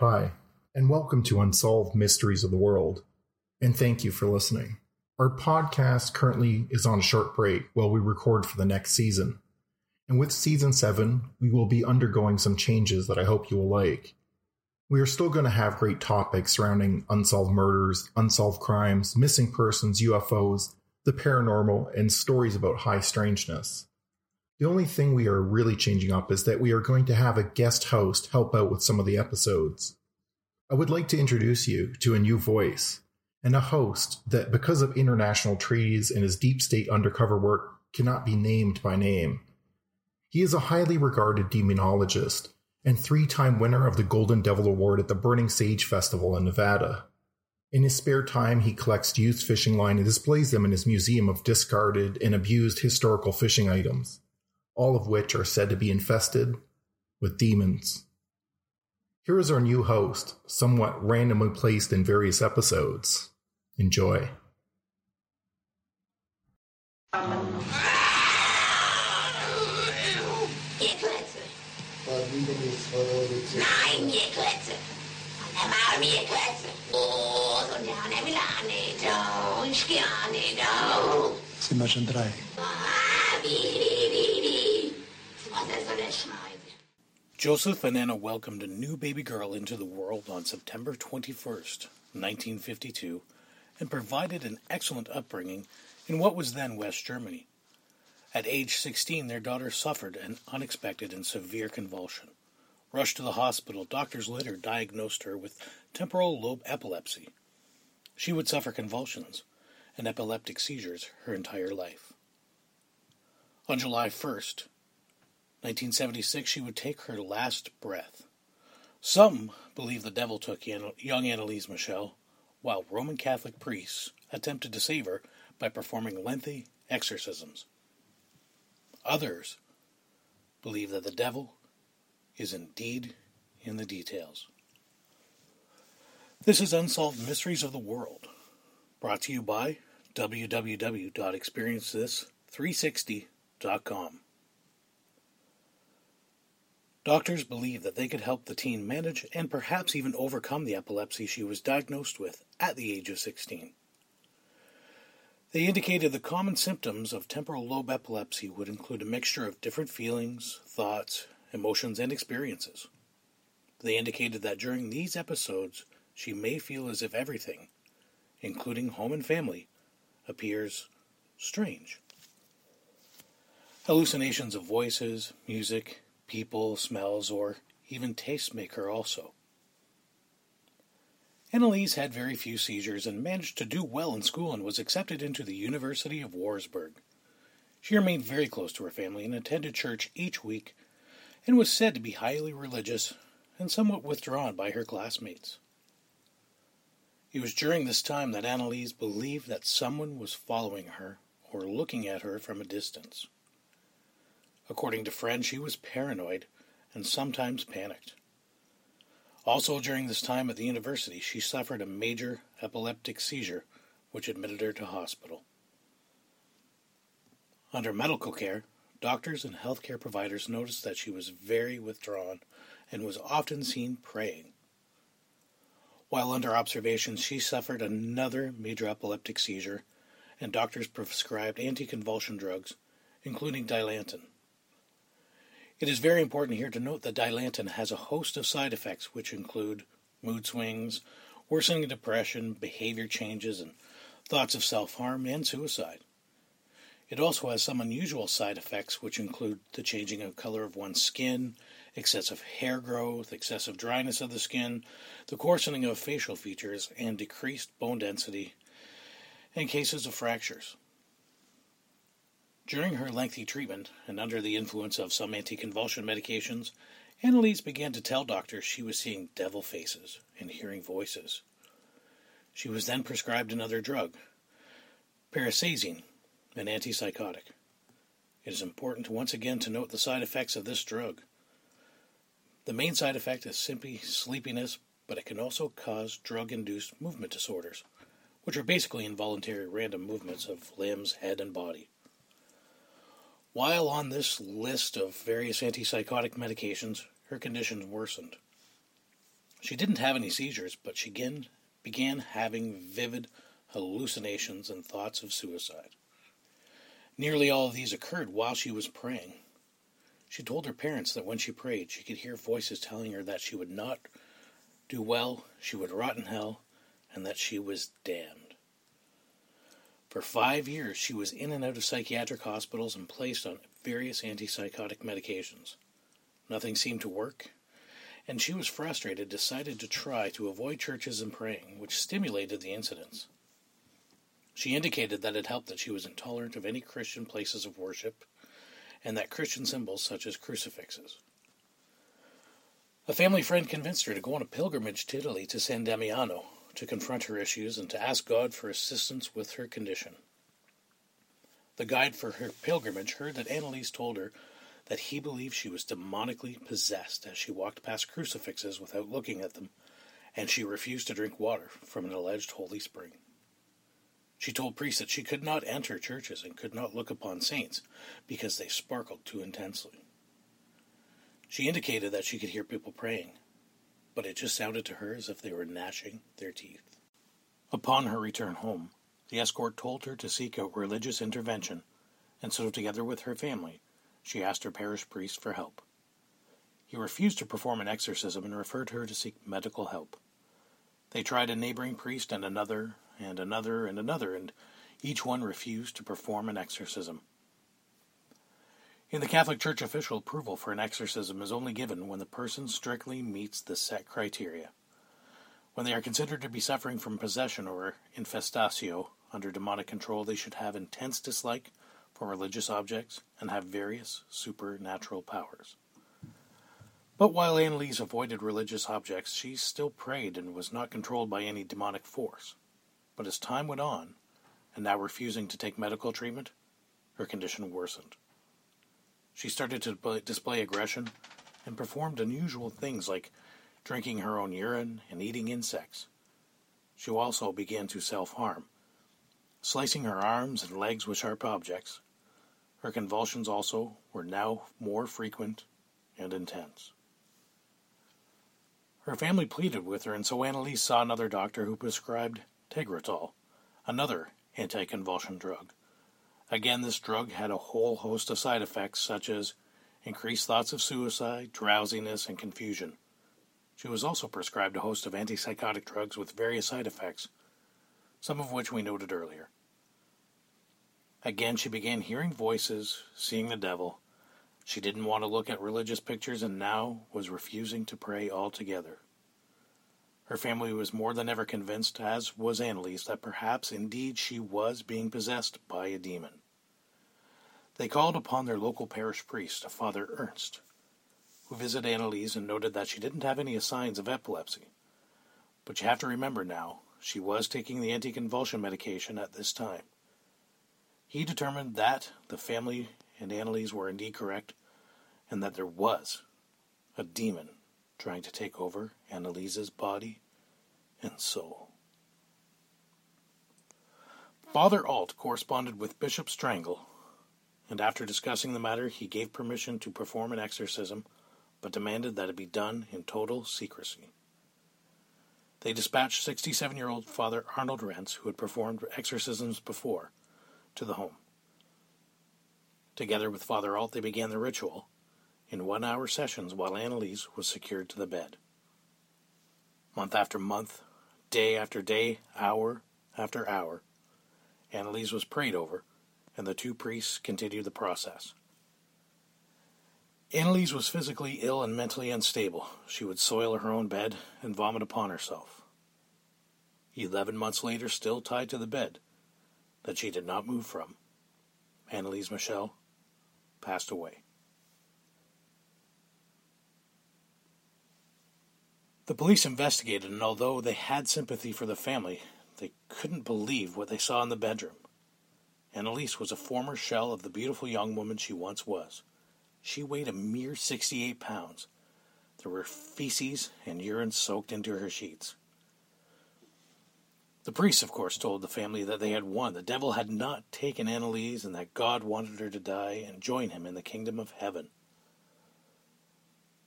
Hi, and welcome to Unsolved Mysteries of the World. And thank you for listening. Our podcast currently is on a short break while we record for the next season. And with season 7, we will be undergoing some changes that I hope you will like. We are still going to have great topics surrounding unsolved murders, unsolved crimes, missing persons, UFOs, the paranormal, and stories about high strangeness. The only thing we are really changing up is that we are going to have a guest host help out with some of the episodes. I would like to introduce you to a new voice and a host that, because of international treaties and his deep state undercover work, cannot be named by name. He is a highly regarded demonologist and three time winner of the Golden Devil Award at the Burning Sage Festival in Nevada. In his spare time, he collects used fishing line and displays them in his museum of discarded and abused historical fishing items all of which are said to be infested with demons. Here is our new host, somewhat randomly placed in various episodes. Enjoy. Joseph and Anna welcomed a new baby girl into the world on September 21st, 1952, and provided an excellent upbringing in what was then West Germany. At age 16, their daughter suffered an unexpected and severe convulsion. Rushed to the hospital, doctors later diagnosed her with temporal lobe epilepsy. She would suffer convulsions and epileptic seizures her entire life. On July 1st, 1976, she would take her last breath. Some believe the devil took young Anneliese Michel, while Roman Catholic priests attempted to save her by performing lengthy exorcisms. Others believe that the devil is indeed in the details. This is Unsolved Mysteries of the World, brought to you by www.experiencethis360.com. Doctors believe that they could help the teen manage and perhaps even overcome the epilepsy she was diagnosed with at the age of 16. They indicated the common symptoms of temporal lobe epilepsy would include a mixture of different feelings, thoughts, emotions, and experiences. They indicated that during these episodes, she may feel as if everything, including home and family, appears strange. Hallucinations of voices, music, people, smells, or even tastes make her also. Anneliese had very few seizures and managed to do well in school and was accepted into the University of Würzburg. She remained very close to her family and attended church each week and was said to be highly religious and somewhat withdrawn by her classmates. It was during this time that Anneliese believed that someone was following her or looking at her from a distance. According to friends, she was paranoid and sometimes panicked. Also, during this time at the university, she suffered a major epileptic seizure, which admitted her to hospital. Under medical care, doctors and healthcare providers noticed that she was very withdrawn and was often seen praying. While under observation, she suffered another major epileptic seizure, and doctors prescribed anticonvulsion drugs, including Dilantin. It is very important here to note that Dilantin has a host of side effects, which include mood swings, worsening depression, behavior changes, and thoughts of self harm and suicide. It also has some unusual side effects, which include the changing of color of one's skin, excessive hair growth, excessive dryness of the skin, the coarsening of facial features, and decreased bone density, and cases of fractures. During her lengthy treatment, and under the influence of some anticonvulsion medications, Anneliese began to tell doctors she was seeing devil faces and hearing voices. She was then prescribed another drug, periciazine, an antipsychotic. It is important once again to note the side effects of this drug. The main side effect is simply sleepiness, but it can also cause drug induced movement disorders, which are basically involuntary random movements of limbs, head, and body. While on this list of various antipsychotic medications, her condition worsened. She didn't have any seizures, but she began, began having vivid hallucinations and thoughts of suicide. Nearly all of these occurred while she was praying. She told her parents that when she prayed, she could hear voices telling her that she would not do well, she would rot in hell, and that she was damned. For five years, she was in and out of psychiatric hospitals and placed on various antipsychotic medications. Nothing seemed to work, and she was frustrated, decided to try to avoid churches and praying, which stimulated the incidents. She indicated that it helped that she was intolerant of any Christian places of worship and that Christian symbols such as crucifixes. A family friend convinced her to go on a pilgrimage to Italy to San Damiano to confront her issues and to ask God for assistance with her condition. The guide for her pilgrimage heard that Anneliese told her that he believed she was demonically possessed as she walked past crucifixes without looking at them, and she refused to drink water from an alleged holy spring. She told priests that she could not enter churches and could not look upon saints because they sparkled too intensely. She indicated that she could hear people praying, but it just sounded to her as if they were gnashing their teeth. Upon her return home, the escort told her to seek out religious intervention, and so, together with her family, she asked her parish priest for help. He refused to perform an exorcism and referred her to seek medical help. They tried a neighboring priest and another and another and another, and each one refused to perform an exorcism. In the Catholic Church, official approval for an exorcism is only given when the person strictly meets the set criteria. When they are considered to be suffering from possession or infestatio under demonic control, they should have intense dislike for religious objects and have various supernatural powers. But while Anneliese avoided religious objects, she still prayed and was not controlled by any demonic force. But as time went on, and now refusing to take medical treatment, her condition worsened. She started to display aggression and performed unusual things like drinking her own urine and eating insects. She also began to self harm, slicing her arms and legs with sharp objects. Her convulsions also were now more frequent and intense. Her family pleaded with her, and so Anneliese saw another doctor who prescribed Tegretol, another anticonvulsion drug. Again, this drug had a whole host of side effects, such as increased thoughts of suicide, drowsiness, and confusion. She was also prescribed a host of antipsychotic drugs with various side effects, some of which we noted earlier. Again, she began hearing voices, seeing the devil. She didn't want to look at religious pictures and now was refusing to pray altogether. Her family was more than ever convinced, as was Anneliese, that perhaps indeed she was being possessed by a demon. They called upon their local parish priest, Father Ernst, who visited Anneliese and noted that she didn't have any signs of epilepsy. But you have to remember now, she was taking the anticonvulsion medication at this time. He determined that the family and Anneliese were indeed correct, and that there was a demon trying to take over Anneliese's body and soul. Father Alt corresponded with Bishop Stangl, and after discussing the matter, he gave permission to perform an exorcism, but demanded that it be done in total secrecy. They dispatched 67 year old Father Arnold Renz, who had performed exorcisms before, to the home. Together with Father Alt, they began the ritual, in one hour sessions while Anneliese was secured to the bed. Month after month, day after day, hour after hour, Anneliese was prayed over, and the two priests continued the process. Anneliese was physically ill and mentally unstable. She would soil her own bed and vomit upon herself. Eleven months later, still tied to the bed that she did not move from, Anneliese Michel passed away. The police investigated, and although they had sympathy for the family, they couldn't believe what they saw in the bedroom. Anneliese was a former shell of the beautiful young woman she once was. She weighed a mere 68 pounds. There were feces and urine soaked into her sheets. The priests, of course, told the family that they had won. The devil had not taken Anneliese, and that God wanted her to die and join him in the kingdom of heaven.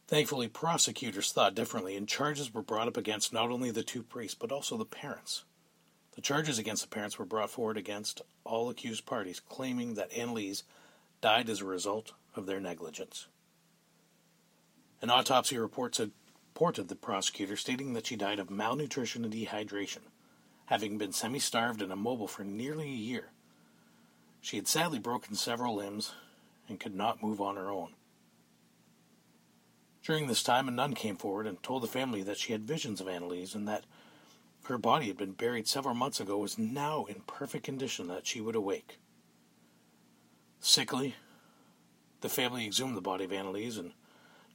Thankfully, prosecutors thought differently, and charges were brought up against not only the two priests, but also the parents. The charges against the parents were brought forward against all accused parties, claiming that Anneliese died as a result of their negligence. An autopsy report supported the prosecutor, stating that she died of malnutrition and dehydration, having been semi starved and immobile for nearly a year. She had sadly broken several limbs and could not move on her own. During this time, a nun came forward and told the family that she had visions of Anneliese and that her body had been buried several months ago was now in perfect condition that she would awake. Sickly, the family exhumed the body of Anneliese, and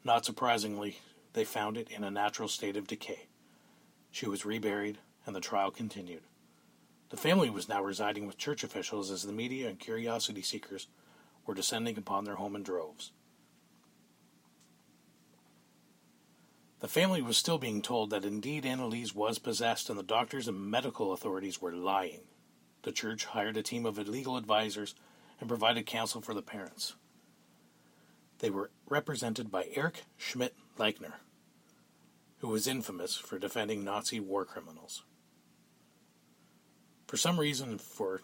not surprisingly, they found it in a natural state of decay. She was reburied, and the trial continued. The family was now residing with church officials as the media and curiosity seekers were descending upon their home in droves. The family was still being told that indeed Anneliese was possessed and the doctors and medical authorities were lying. The church hired a team of legal advisors and provided counsel for the parents. They were represented by Erich Schmidt Leichner, who was infamous for defending Nazi war criminals. For some reason, for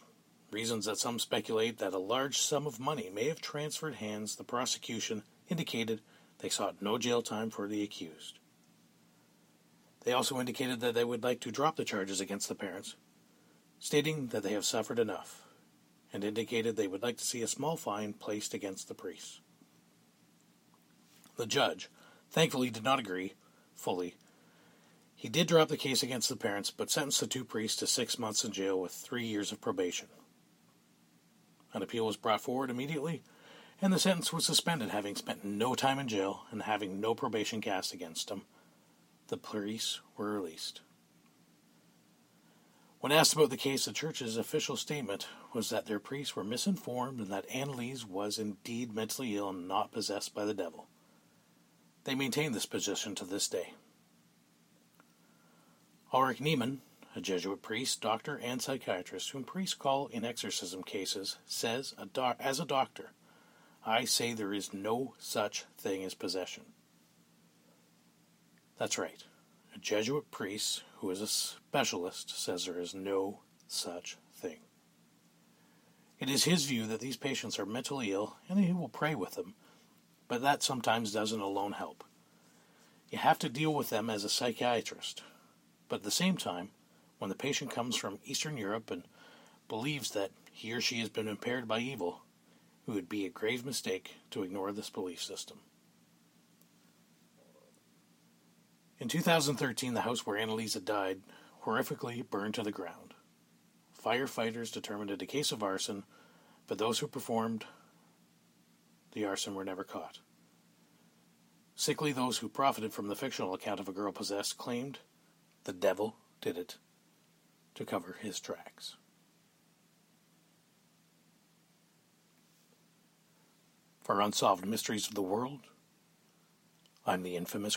reasons that some speculate that a large sum of money may have transferred hands, the prosecution indicated they sought no jail time for the accused. They also indicated that they would like to drop the charges against the parents, stating that they have suffered enough, and indicated they would like to see a small fine placed against the priests. The judge, thankfully, did not agree fully. He did drop the case against the parents, but sentenced the two priests to six months in jail with three years of probation. An appeal was brought forward immediately, and the sentence was suspended, having spent no time in jail and having no probation cast against him the police were released. When asked about the case, the church's official statement was that their priests were misinformed and that Anneliese was indeed mentally ill and not possessed by the devil. They maintain this position to this day. Ulrich Niemann, a Jesuit priest, doctor, and psychiatrist whom priests call in exorcism cases, says, as a doctor, I say there is no such thing as possession. That's right. A Jesuit priest who is a specialist says there is no such thing. It is his view that these patients are mentally ill and he will pray with them, but that sometimes doesn't alone help. You have to deal with them as a psychiatrist, but at the same time, when the patient comes from Eastern Europe and believes that he or she has been impaired by evil, it would be a grave mistake to ignore this belief system. In 2013, the house where Annalisa died horrifically burned to the ground. Firefighters determined it a case of arson, but those who performed the arson were never caught. Sickly, those who profited from the fictional account of a girl possessed claimed the devil did it to cover his tracks. For Unsolved Mysteries of the World, I'm the infamous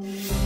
Grouse. you